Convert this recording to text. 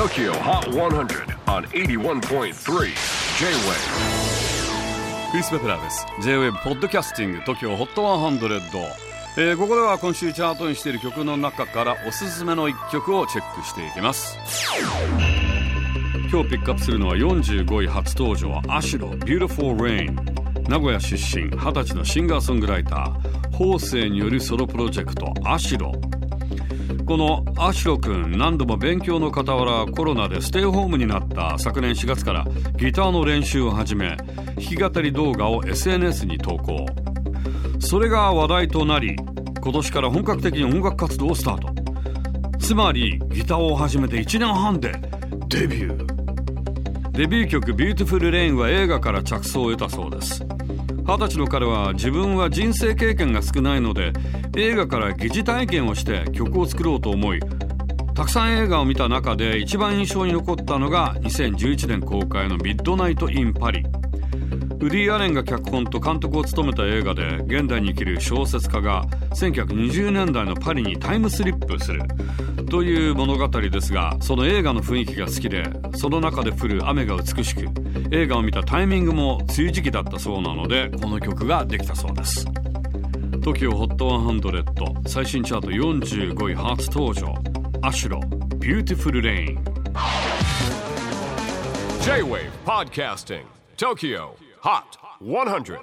TOKYO HOT 100 on 81.3 J-WAVE クリス・ベプラーです J-WAVE ポッドキャスティング TOKYO HOT 100、えー、ここでは今週チャートにしている曲の中からおすすめの一曲をチェックしていきます。今日ピックアップするのは45位初登場アシロ Beautiful Rain 名古屋出身20歳のシンガーソングライター法政によるソロプロジェクトアシロ。このアシロ君何度も勉強の傍らコロナでステイホームになった昨年4月からギターの練習を始め弾き語り動画を SNS に投稿。それが話題となり今年から本格的に音楽活動をスタート。つまりギターを始めて1年半でデビュー。デビュー曲「ビューティフル・レイン」は映画から着想を得たそうです。二十歳の彼は自分は人生経験が少ないので映画から疑似体験をして曲を作ろうと思いたくさん映画を見た中で一番印象に残ったのが2011年公開の「ミッドナイト・イン・パリ」ウディ・アレンが脚本と監督を務めた映画で現代に生きる小説家が1920年代のパリにタイムスリップするという物語ですがその映画の雰囲気が好きでその中で降る雨が美しく映画を見たタイミングも梅雨時期だったそうなのでこの曲ができたそうです。TOKIOHOT100 最新チャート45位初登場。アシュロ Beautiful Rain J-WAVE PODCASTING TOKYO Hot 100.